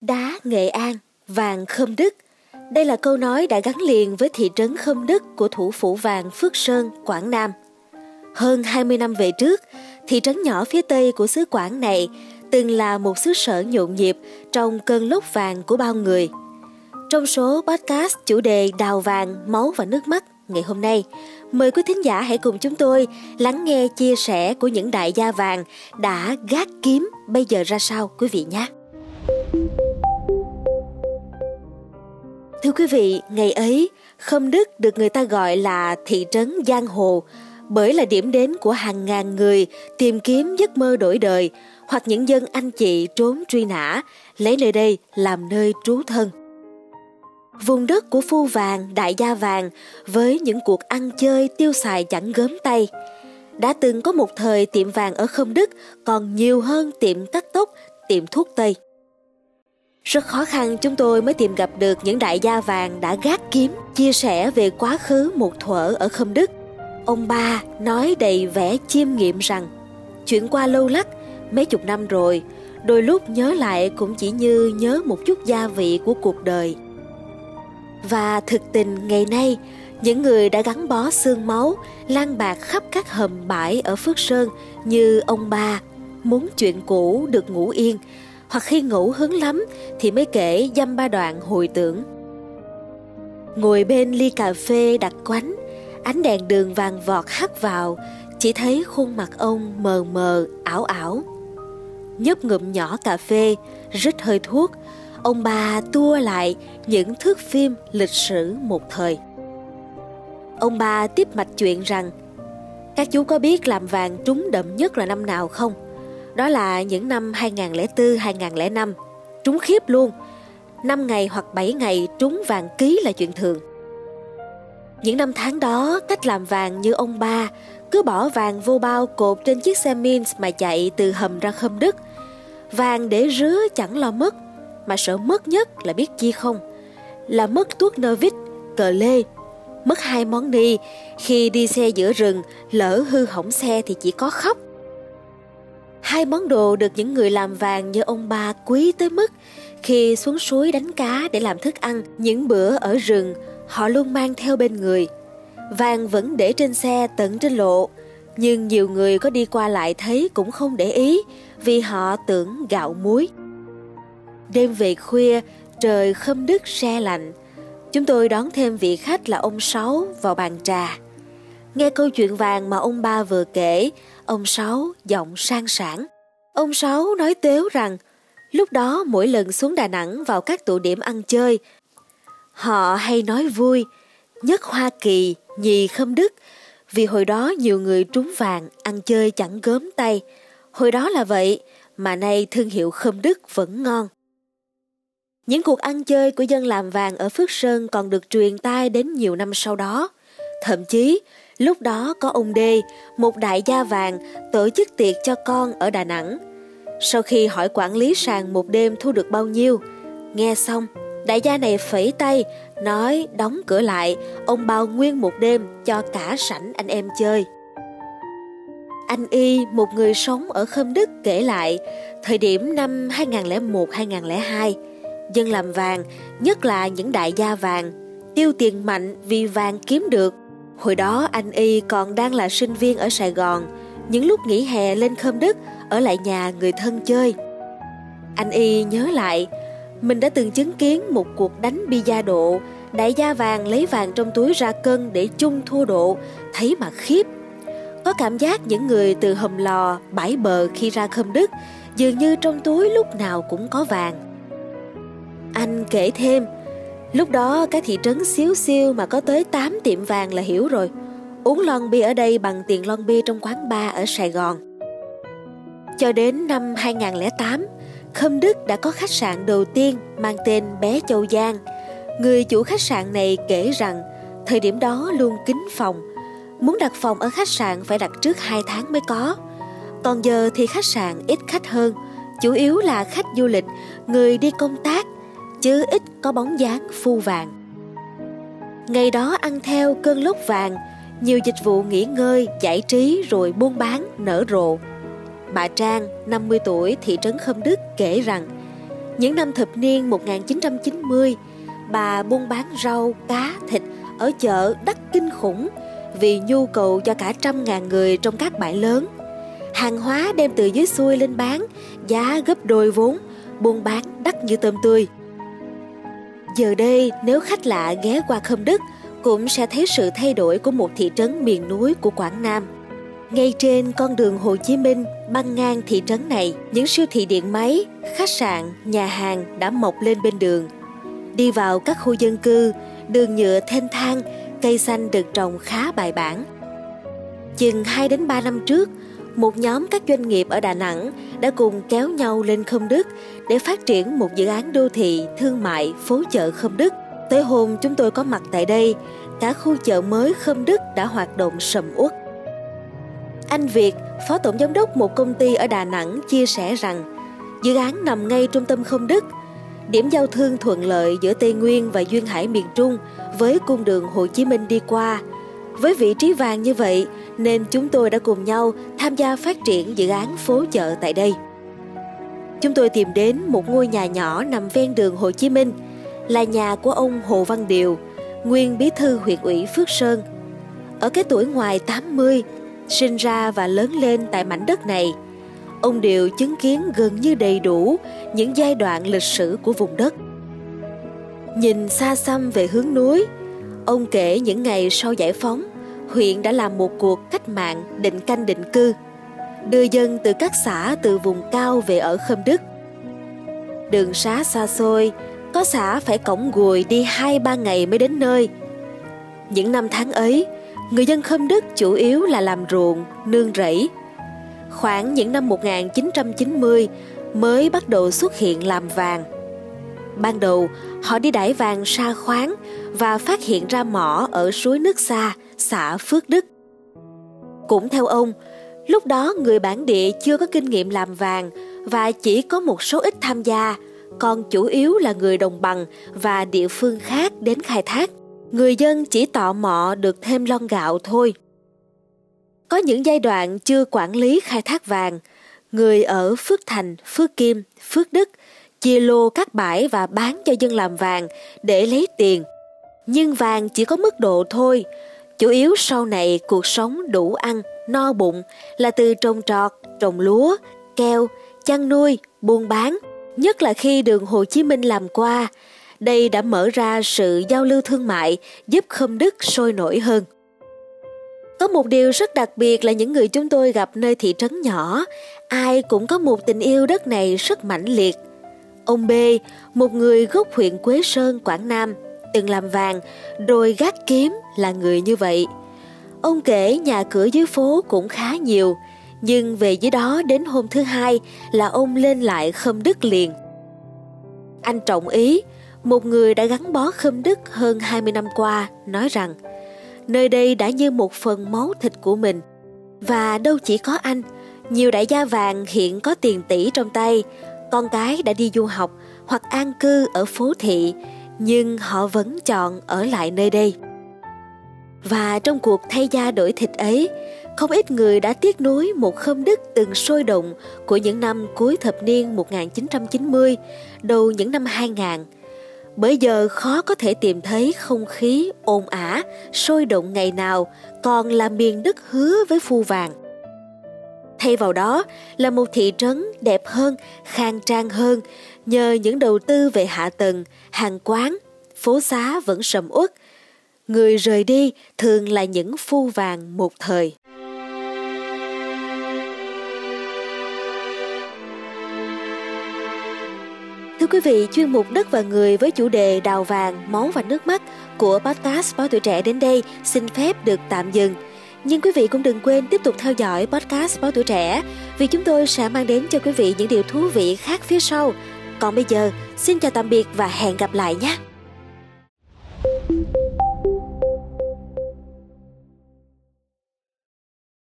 Đá Nghệ An, vàng Khâm Đức. Đây là câu nói đã gắn liền với thị trấn Khâm Đức của thủ phủ vàng Phước Sơn, Quảng Nam. Hơn 20 năm về trước, thị trấn nhỏ phía tây của xứ Quảng này từng là một xứ sở nhộn nhịp trong cơn lốc vàng của bao người. Trong số podcast chủ đề Đào vàng, máu và nước mắt ngày hôm nay, mời quý thính giả hãy cùng chúng tôi lắng nghe chia sẻ của những đại gia vàng đã gác kiếm bây giờ ra sao quý vị nhé. Thưa quý vị, ngày ấy, Khâm Đức được người ta gọi là thị trấn Giang Hồ bởi là điểm đến của hàng ngàn người tìm kiếm giấc mơ đổi đời hoặc những dân anh chị trốn truy nã, lấy nơi đây làm nơi trú thân. Vùng đất của phu vàng, đại gia vàng với những cuộc ăn chơi tiêu xài chẳng gớm tay. Đã từng có một thời tiệm vàng ở Khâm Đức còn nhiều hơn tiệm cắt tóc, tiệm thuốc Tây. Rất khó khăn chúng tôi mới tìm gặp được những đại gia vàng đã gác kiếm, chia sẻ về quá khứ một thuở ở Khâm Đức. Ông ba nói đầy vẻ chiêm nghiệm rằng chuyện qua lâu lắc, mấy chục năm rồi, đôi lúc nhớ lại cũng chỉ như nhớ một chút gia vị của cuộc đời. Và thực tình ngày nay, những người đã gắn bó xương máu, lan bạc khắp các hầm bãi ở Phước Sơn như ông ba, muốn chuyện cũ được ngủ yên, hoặc khi ngủ hứng lắm thì mới kể dăm ba đoạn hồi tưởng. Ngồi bên ly cà phê đặt quánh, ánh đèn đường vàng vọt hắt vào, chỉ thấy khuôn mặt ông mờ mờ, ảo ảo. Nhấp ngụm nhỏ cà phê, rít hơi thuốc, ông bà tua lại những thước phim lịch sử một thời. Ông bà tiếp mạch chuyện rằng các chú có biết làm vàng trúng đậm nhất là năm nào không? Đó là những năm 2004-2005. Trúng khiếp luôn. 5 ngày hoặc 7 ngày trúng vàng ký là chuyện thường. Những năm tháng đó, cách làm vàng như ông ba, cứ bỏ vàng vô bao cột trên chiếc xe Mins mà chạy từ hầm ra khâm đức. Vàng để rứa chẳng lo mất, mà sợ mất nhất là biết chi không? Là mất tuốt nơ vít, cờ lê, mất hai món đi, khi đi xe giữa rừng, lỡ hư hỏng xe thì chỉ có khóc. Hai món đồ được những người làm vàng như ông ba quý tới mức khi xuống suối đánh cá để làm thức ăn những bữa ở rừng họ luôn mang theo bên người. Vàng vẫn để trên xe tận trên lộ, nhưng nhiều người có đi qua lại thấy cũng không để ý vì họ tưởng gạo muối. Đêm về khuya, trời khâm đứt xe lạnh. Chúng tôi đón thêm vị khách là ông Sáu vào bàn trà. Nghe câu chuyện vàng mà ông ba vừa kể, ông Sáu giọng sang sảng. Ông Sáu nói tếu rằng lúc đó mỗi lần xuống Đà Nẵng vào các tụ điểm ăn chơi, họ hay nói vui, nhất Hoa Kỳ, nhì Khâm Đức, vì hồi đó nhiều người trúng vàng ăn chơi chẳng gớm tay. Hồi đó là vậy, mà nay thương hiệu Khâm Đức vẫn ngon. Những cuộc ăn chơi của dân làm vàng ở Phước Sơn còn được truyền tai đến nhiều năm sau đó. Thậm chí, lúc đó có ông Đê, một đại gia vàng, tổ chức tiệc cho con ở Đà Nẵng. Sau khi hỏi quản lý sàn một đêm thu được bao nhiêu, nghe xong, đại gia này phẩy tay, nói đóng cửa lại, ông bao nguyên một đêm cho cả sảnh anh em chơi. Anh Y, một người sống ở Khâm Đức kể lại, thời điểm năm 2001-2002, dân làm vàng, nhất là những đại gia vàng, tiêu tiền mạnh vì vàng kiếm được. Hồi đó anh Y còn đang là sinh viên ở Sài Gòn, những lúc nghỉ hè lên Khâm Đức ở lại nhà người thân chơi. Anh Y nhớ lại, mình đã từng chứng kiến một cuộc đánh bi gia độ, đại gia vàng lấy vàng trong túi ra cân để chung thua độ, thấy mà khiếp. Có cảm giác những người từ hầm lò, bãi bờ khi ra Khâm Đức dường như trong túi lúc nào cũng có vàng. Anh kể thêm, lúc đó cái thị trấn xíu xiu mà có tới 8 tiệm vàng là hiểu rồi. Uống lon bia ở đây bằng tiền lon bia trong quán bar ở Sài Gòn. Cho đến năm 2008, Khâm Đức đã có khách sạn đầu tiên mang tên Bé Châu Giang. Người chủ khách sạn này kể rằng thời điểm đó luôn kín phòng. Muốn đặt phòng ở khách sạn phải đặt trước 2 tháng mới có. Còn giờ thì khách sạn ít khách hơn, chủ yếu là khách du lịch, người đi công tác chứ ít có bóng dáng phu vàng. Ngày đó ăn theo cơn lốc vàng, nhiều dịch vụ nghỉ ngơi, giải trí rồi buôn bán, nở rộ. Bà Trang, 50 tuổi, thị trấn Khâm Đức kể rằng Những năm thập niên 1990, bà buôn bán rau, cá, thịt ở chợ đắt kinh khủng vì nhu cầu cho cả trăm ngàn người trong các bãi lớn. Hàng hóa đem từ dưới xuôi lên bán, giá gấp đôi vốn, buôn bán đắt như tôm tươi. Giờ đây, nếu khách lạ ghé qua Khâm Đức, cũng sẽ thấy sự thay đổi của một thị trấn miền núi của Quảng Nam. Ngay trên con đường Hồ Chí Minh băng ngang thị trấn này, những siêu thị điện máy, khách sạn, nhà hàng đã mọc lên bên đường. Đi vào các khu dân cư, đường nhựa thênh thang, cây xanh được trồng khá bài bản. Chừng 2 đến 3 năm trước, một nhóm các doanh nghiệp ở Đà Nẵng đã cùng kéo nhau lên Khâm Đức để phát triển một dự án đô thị thương mại phố chợ Khâm Đức. Tới hôm chúng tôi có mặt tại đây, cả khu chợ mới Khâm Đức đã hoạt động sầm uất. Anh Việt, Phó Tổng Giám đốc một công ty ở Đà Nẵng chia sẻ rằng dự án nằm ngay trung tâm Khâm Đức, điểm giao thương thuận lợi giữa Tây Nguyên và Duyên Hải miền Trung với cung đường Hồ Chí Minh đi qua. Với vị trí vàng như vậy nên chúng tôi đã cùng nhau tham gia phát triển dự án phố chợ tại đây. Chúng tôi tìm đến một ngôi nhà nhỏ nằm ven đường Hồ Chí Minh, là nhà của ông Hồ Văn Điều, nguyên bí thư huyện ủy Phước Sơn. Ở cái tuổi ngoài 80, sinh ra và lớn lên tại mảnh đất này, ông Điều chứng kiến gần như đầy đủ những giai đoạn lịch sử của vùng đất. Nhìn xa xăm về hướng núi, ông kể những ngày sau giải phóng, huyện đã làm một cuộc cách mạng định canh định cư, đưa dân từ các xã từ vùng cao về ở Khâm Đức. Đường xá xa xôi, có xã phải cổng gùi đi hai ba ngày mới đến nơi. Những năm tháng ấy, người dân Khâm Đức chủ yếu là làm ruộng, nương rẫy. Khoảng những năm 1990 mới bắt đầu xuất hiện làm vàng. Ban đầu, họ đi đải vàng xa khoáng và phát hiện ra mỏ ở suối nước xa, xã Phước Đức. Cũng theo ông, lúc đó người bản địa chưa có kinh nghiệm làm vàng và chỉ có một số ít tham gia, còn chủ yếu là người đồng bằng và địa phương khác đến khai thác. Người dân chỉ tọ mọ được thêm lon gạo thôi. Có những giai đoạn chưa quản lý khai thác vàng, người ở Phước Thành, Phước Kim, Phước Đức chia lô các bãi và bán cho dân làm vàng để lấy tiền. Nhưng vàng chỉ có mức độ thôi, chủ yếu sau này cuộc sống đủ ăn, no bụng là từ trồng trọt, trồng lúa, keo, chăn nuôi, buôn bán, nhất là khi đường Hồ Chí Minh làm qua, đây đã mở ra sự giao lưu thương mại giúp Khâm Đức sôi nổi hơn. Có một điều rất đặc biệt là những người chúng tôi gặp nơi thị trấn nhỏ, ai cũng có một tình yêu đất này rất mãnh liệt. Ông B, một người gốc huyện Quế Sơn, Quảng Nam, từng làm vàng, rồi gác kiếm là người như vậy. Ông kể nhà cửa dưới phố cũng khá nhiều, nhưng về dưới đó đến hôm thứ hai là ông lên lại khâm đức liền. Anh trọng ý, một người đã gắn bó khâm đức hơn 20 năm qua, nói rằng nơi đây đã như một phần máu thịt của mình. Và đâu chỉ có anh, nhiều đại gia vàng hiện có tiền tỷ trong tay, con cái đã đi du học hoặc an cư ở phố thị, nhưng họ vẫn chọn ở lại nơi đây. Và trong cuộc thay da đổi thịt ấy, không ít người đã tiếc nuối một khâm đức từng sôi động của những năm cuối thập niên 1990, đầu những năm 2000. Bởi giờ khó có thể tìm thấy không khí ồn ả, sôi động ngày nào còn là miền đất hứa với phu vàng. Thay vào đó là một thị trấn đẹp hơn, khang trang hơn nhờ những đầu tư về hạ tầng, hàng quán, phố xá vẫn sầm uất. Người rời đi thường là những phu vàng một thời. Thưa quý vị, chuyên mục Đất và Người với chủ đề Đào vàng, máu và nước mắt của podcast Báo Tuổi Trẻ đến đây xin phép được tạm dừng. Nhưng quý vị cũng đừng quên tiếp tục theo dõi podcast Báo Tuổi Trẻ vì chúng tôi sẽ mang đến cho quý vị những điều thú vị khác phía sau. Còn bây giờ, xin chào tạm biệt và hẹn gặp lại nhé!